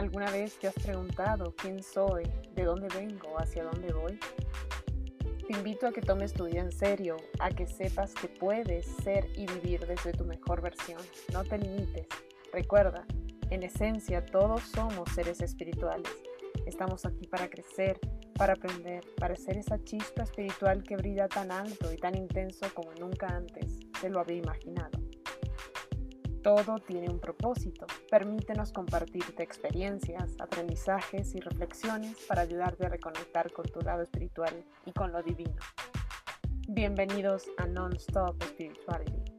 ¿Alguna vez te has preguntado quién soy, de dónde vengo, hacia dónde voy? Te invito a que tomes tu vida en serio, a que sepas que puedes ser y vivir desde tu mejor versión. No te limites. Recuerda, en esencia todos somos seres espirituales. Estamos aquí para crecer, para aprender, para ser esa chispa espiritual que brilla tan alto y tan intenso como nunca antes se lo había imaginado. Todo tiene un propósito. Permítenos compartirte experiencias, aprendizajes y reflexiones para ayudarte a reconectar con tu lado espiritual y con lo divino. Bienvenidos a Non-Stop Spirituality.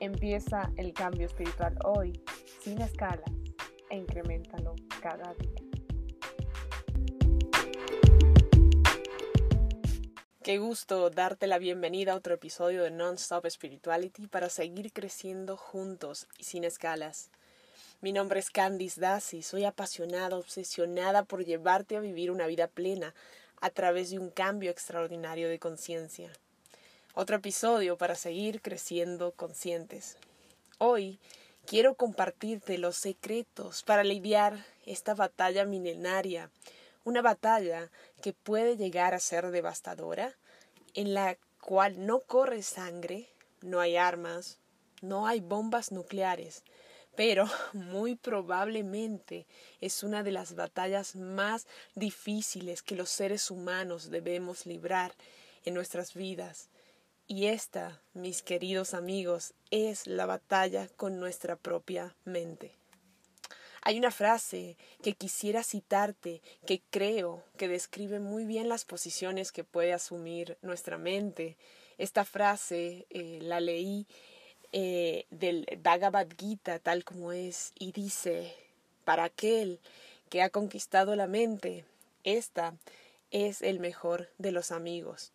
Empieza el cambio espiritual hoy, sin escalas, e incrementalo cada día. Qué gusto darte la bienvenida a otro episodio de Non-Stop Spirituality para seguir creciendo juntos y sin escalas. Mi nombre es Candice Dassi, soy apasionada, obsesionada por llevarte a vivir una vida plena a través de un cambio extraordinario de conciencia. Otro episodio para seguir creciendo conscientes. Hoy quiero compartirte los secretos para lidiar esta batalla milenaria una batalla que puede llegar a ser devastadora, en la cual no corre sangre, no hay armas, no hay bombas nucleares, pero muy probablemente es una de las batallas más difíciles que los seres humanos debemos librar en nuestras vidas. Y esta, mis queridos amigos, es la batalla con nuestra propia mente. Hay una frase que quisiera citarte que creo que describe muy bien las posiciones que puede asumir nuestra mente. Esta frase eh, la leí eh, del Bhagavad Gita tal como es y dice, para aquel que ha conquistado la mente, esta es el mejor de los amigos.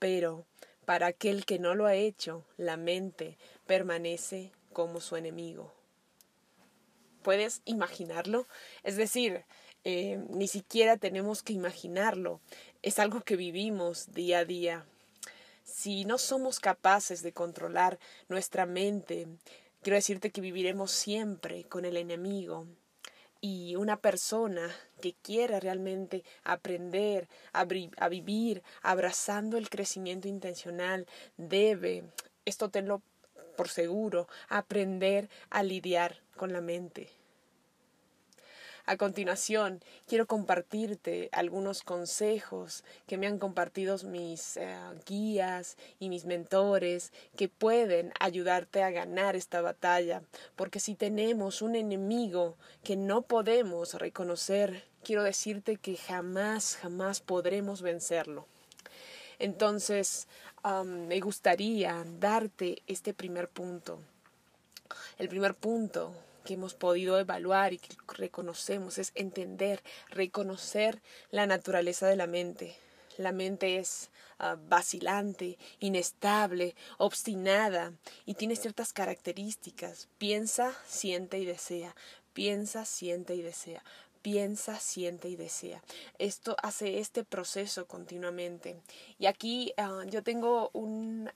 Pero para aquel que no lo ha hecho, la mente permanece como su enemigo. ¿Puedes imaginarlo? Es decir, eh, ni siquiera tenemos que imaginarlo. Es algo que vivimos día a día. Si no somos capaces de controlar nuestra mente, quiero decirte que viviremos siempre con el enemigo. Y una persona que quiera realmente aprender a, a vivir abrazando el crecimiento intencional debe, esto tenlo por seguro, aprender a lidiar con la mente. A continuación, quiero compartirte algunos consejos que me han compartido mis eh, guías y mis mentores que pueden ayudarte a ganar esta batalla. Porque si tenemos un enemigo que no podemos reconocer, quiero decirte que jamás, jamás podremos vencerlo. Entonces, me gustaría darte este primer punto. El primer punto que hemos podido evaluar y que reconocemos es entender, reconocer la naturaleza de la mente. La mente es ah, vacilante, inestable, obstinada y tiene ciertas características. Piensa, siente y desea. Piensa, siente y desea piensa, siente y desea. Esto hace este proceso continuamente. Y aquí ah, yo tengo un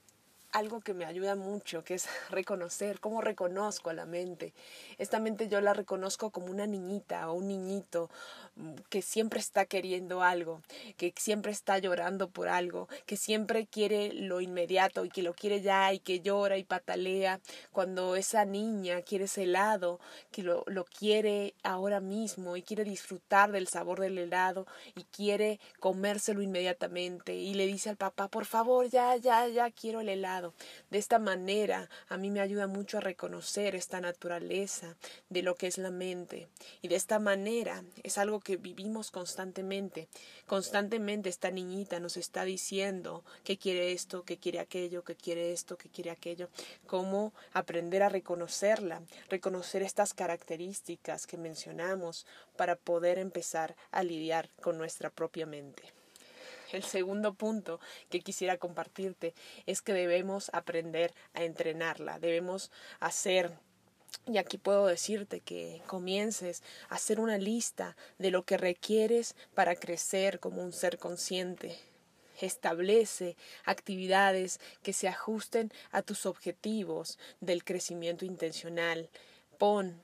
algo que me ayuda mucho, que es reconocer, cómo reconozco a la mente. Esta mente yo la reconozco como una niñita o un niñito que siempre está queriendo algo, que siempre está llorando por algo, que siempre quiere lo inmediato y que lo quiere ya y que llora y patalea. Cuando esa niña quiere ese helado, que lo, lo quiere ahora mismo y quiere disfrutar del sabor del helado y quiere comérselo inmediatamente y le dice al papá, por favor, ya, ya, ya quiero el helado de esta manera a mí me ayuda mucho a reconocer esta naturaleza de lo que es la mente. Y de esta manera es algo que vivimos constantemente. Constantemente esta niñita nos está diciendo que quiere esto, que quiere aquello, que quiere esto, que quiere aquello. Cómo aprender a reconocerla, reconocer estas características que mencionamos para poder empezar a lidiar con nuestra propia mente. El segundo punto que quisiera compartirte es que debemos aprender a entrenarla, debemos hacer y aquí puedo decirte que comiences a hacer una lista de lo que requieres para crecer como un ser consciente. Establece actividades que se ajusten a tus objetivos del crecimiento intencional. Pon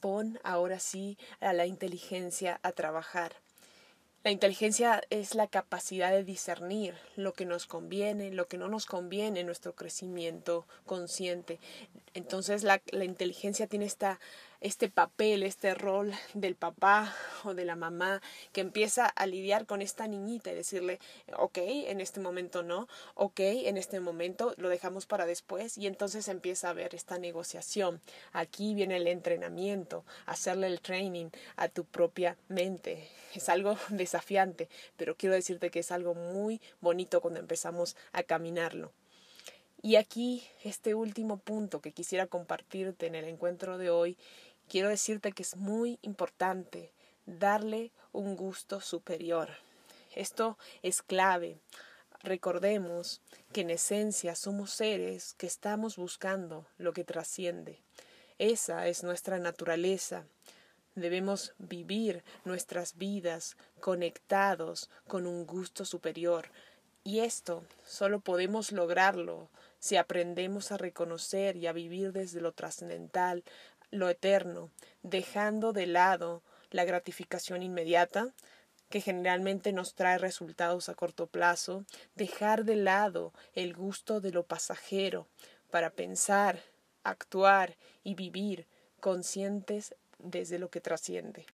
pon ahora sí a la inteligencia a trabajar. La inteligencia es la capacidad de discernir lo que nos conviene, lo que no nos conviene en nuestro crecimiento consciente. Entonces la, la inteligencia tiene esta este papel, este rol del papá o de la mamá que empieza a lidiar con esta niñita y decirle, ok, en este momento no, ok, en este momento lo dejamos para después y entonces empieza a ver esta negociación. Aquí viene el entrenamiento, hacerle el training a tu propia mente. Es algo desafiante, pero quiero decirte que es algo muy bonito cuando empezamos a caminarlo. Y aquí este último punto que quisiera compartirte en el encuentro de hoy quiero decirte que es muy importante darle un gusto superior. Esto es clave. Recordemos que en esencia somos seres que estamos buscando lo que trasciende. Esa es nuestra naturaleza. Debemos vivir nuestras vidas conectados con un gusto superior. Y esto solo podemos lograrlo si aprendemos a reconocer y a vivir desde lo trascendental, lo eterno, dejando de lado la gratificación inmediata, que generalmente nos trae resultados a corto plazo, dejar de lado el gusto de lo pasajero para pensar, actuar y vivir conscientes desde lo que trasciende.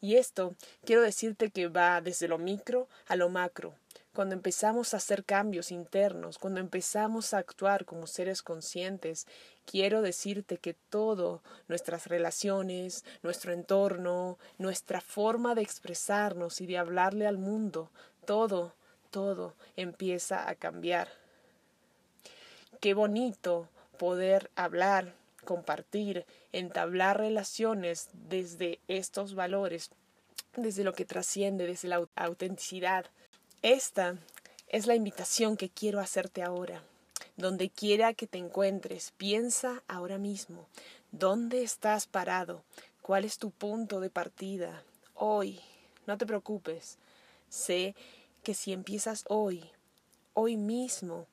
Y esto quiero decirte que va desde lo micro a lo macro, cuando empezamos a hacer cambios internos, cuando empezamos a actuar como seres conscientes, quiero decirte que todo, nuestras relaciones, nuestro entorno, nuestra forma de expresarnos y de hablarle al mundo, todo, todo empieza a cambiar. Qué bonito poder hablar, compartir, entablar relaciones desde estos valores, desde lo que trasciende, desde la autenticidad, esta es la invitación que quiero hacerte ahora. Donde quiera que te encuentres, piensa ahora mismo. ¿Dónde estás parado? ¿Cuál es tu punto de partida? Hoy, no te preocupes. Sé que si empiezas hoy, hoy mismo,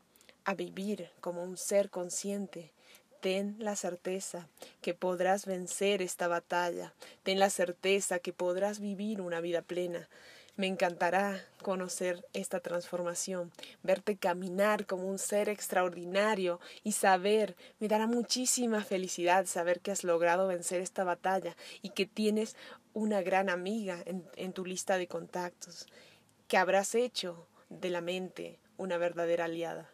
a vivir como un ser consciente, ten la certeza que podrás vencer esta batalla, ten la certeza que podrás vivir una vida plena, me encantará conocer esta transformación, verte caminar como un ser extraordinario y saber, me dará muchísima felicidad saber que has logrado vencer esta batalla y que tienes una gran amiga en, tu lista de contactos, que habrás hecho de la mente una verdadera aliada.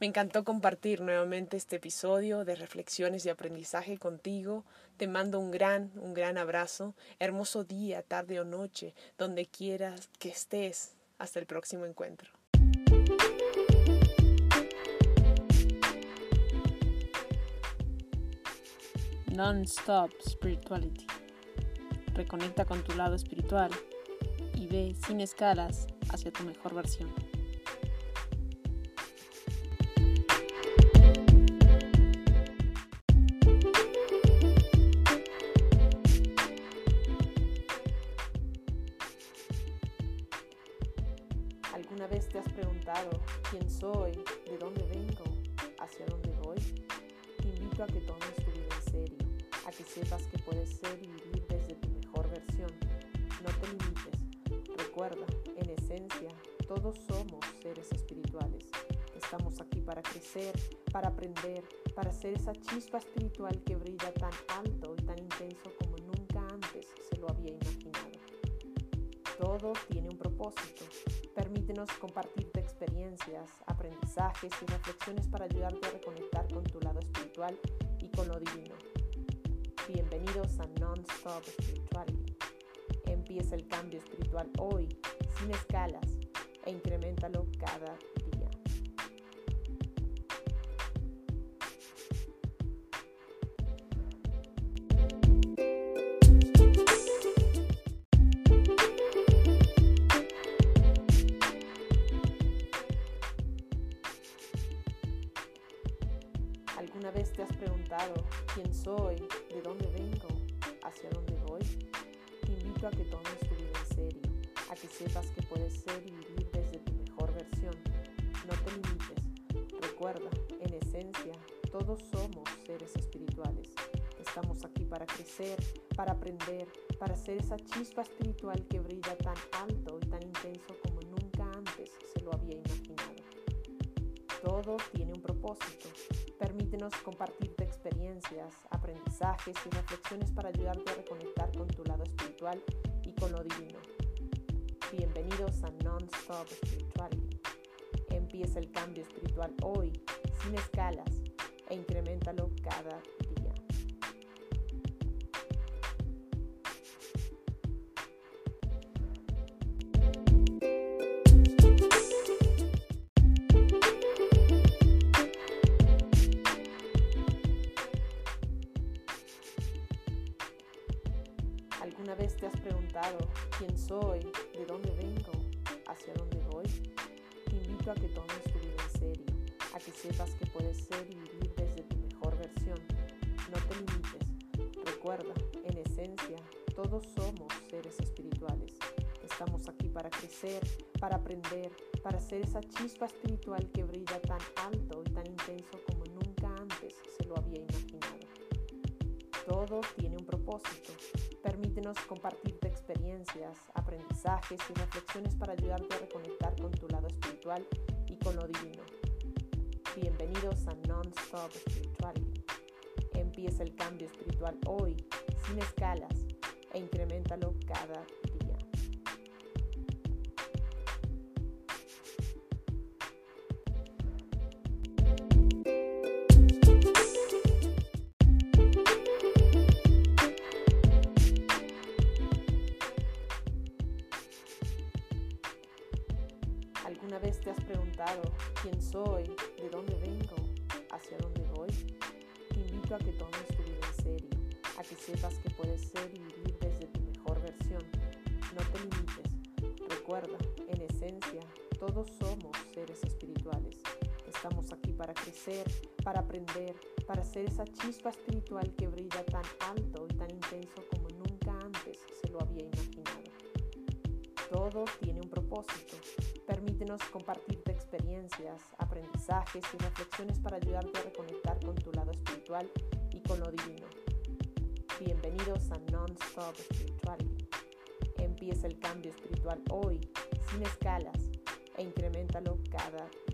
Me encantó compartir nuevamente este episodio de reflexiones y aprendizaje contigo. Te mando un gran, un gran abrazo. Hermoso día, tarde o noche, donde quieras que estés. Hasta el próximo encuentro. Non-stop spirituality. Reconecta con tu lado espiritual y ve sin escalas hacia tu mejor versión. Preguntado quién soy, de dónde vengo, hacia dónde voy? Te invito a que tomes tu vida en serio, a que sepas que puedes ser y vivir desde tu mejor versión. No te limites. Recuerda, en esencia, todos somos seres espirituales. Estamos aquí para crecer, para aprender, para ser esa chispa espiritual que brilla tan alto y tan intenso como nunca antes se lo había imaginado. Todo tiene un propósito Permítenos compartirte experiencias, aprendizajes y reflexiones para ayudarte a reconectar con tu lado espiritual y con lo divino. Bienvenidos a Non-Stop Spirituality. Empieza el cambio espiritual hoy, sin escalas, e incrementalo cada ¿Alguna vez te has preguntado quién soy, de dónde vengo, hacia dónde voy? Te invito a que tomes tu vida en serio, a que sepas que puedes ser y vivir desde tu mejor versión. No te limites. Recuerda, en esencia, todos somos seres espirituales. Estamos aquí para crecer, para aprender, para ser esa chispa espiritual que brilla tan alto y tan intenso como nunca antes se lo había imaginado. Todo tiene un propósito. Permítenos compartirte experiencias, aprendizajes y reflexiones para ayudarte a reconectar con tu lado espiritual y con lo divino. Bienvenidos a Non-Stop Spirituality. Empieza el cambio espiritual hoy, sin escalas, e incrementalo cada día. Preguntado quién soy, de dónde vengo, hacia dónde voy? Te invito a que tomes tu vida en serio, a que sepas que puedes ser y vivir desde tu mejor versión. No te limites. Recuerda, en esencia, todos somos seres espirituales. Estamos aquí para crecer, para aprender, para ser esa chispa espiritual que brilla tan alto y tan intenso como nunca antes se lo había imaginado. Todo tiene un propósito Permítenos compartirte experiencias, aprendizajes y reflexiones para ayudarte a reconectar con tu lado espiritual y con lo divino. Bienvenidos a Non-Stop Spirituality. Empieza el cambio espiritual hoy, sin escalas, e incrementalo cada día. Te has preguntado quién soy, de dónde vengo, hacia dónde voy? Te invito a que tomes tu vida en serio, a que sepas que puedes ser y vivir desde tu mejor versión. No te limites. Recuerda, en esencia, todos somos seres espirituales. Estamos aquí para crecer, para aprender, para ser esa chispa espiritual que brilla tan alto y tan intenso como nunca antes se lo había imaginado. Todo tiene un propósito Permítenos compartirte experiencias, aprendizajes y reflexiones para ayudarte a reconectar con tu lado espiritual y con lo divino. Bienvenidos a Non-Stop Spirituality. Empieza el cambio espiritual hoy, sin escalas, e incrementalo cada día.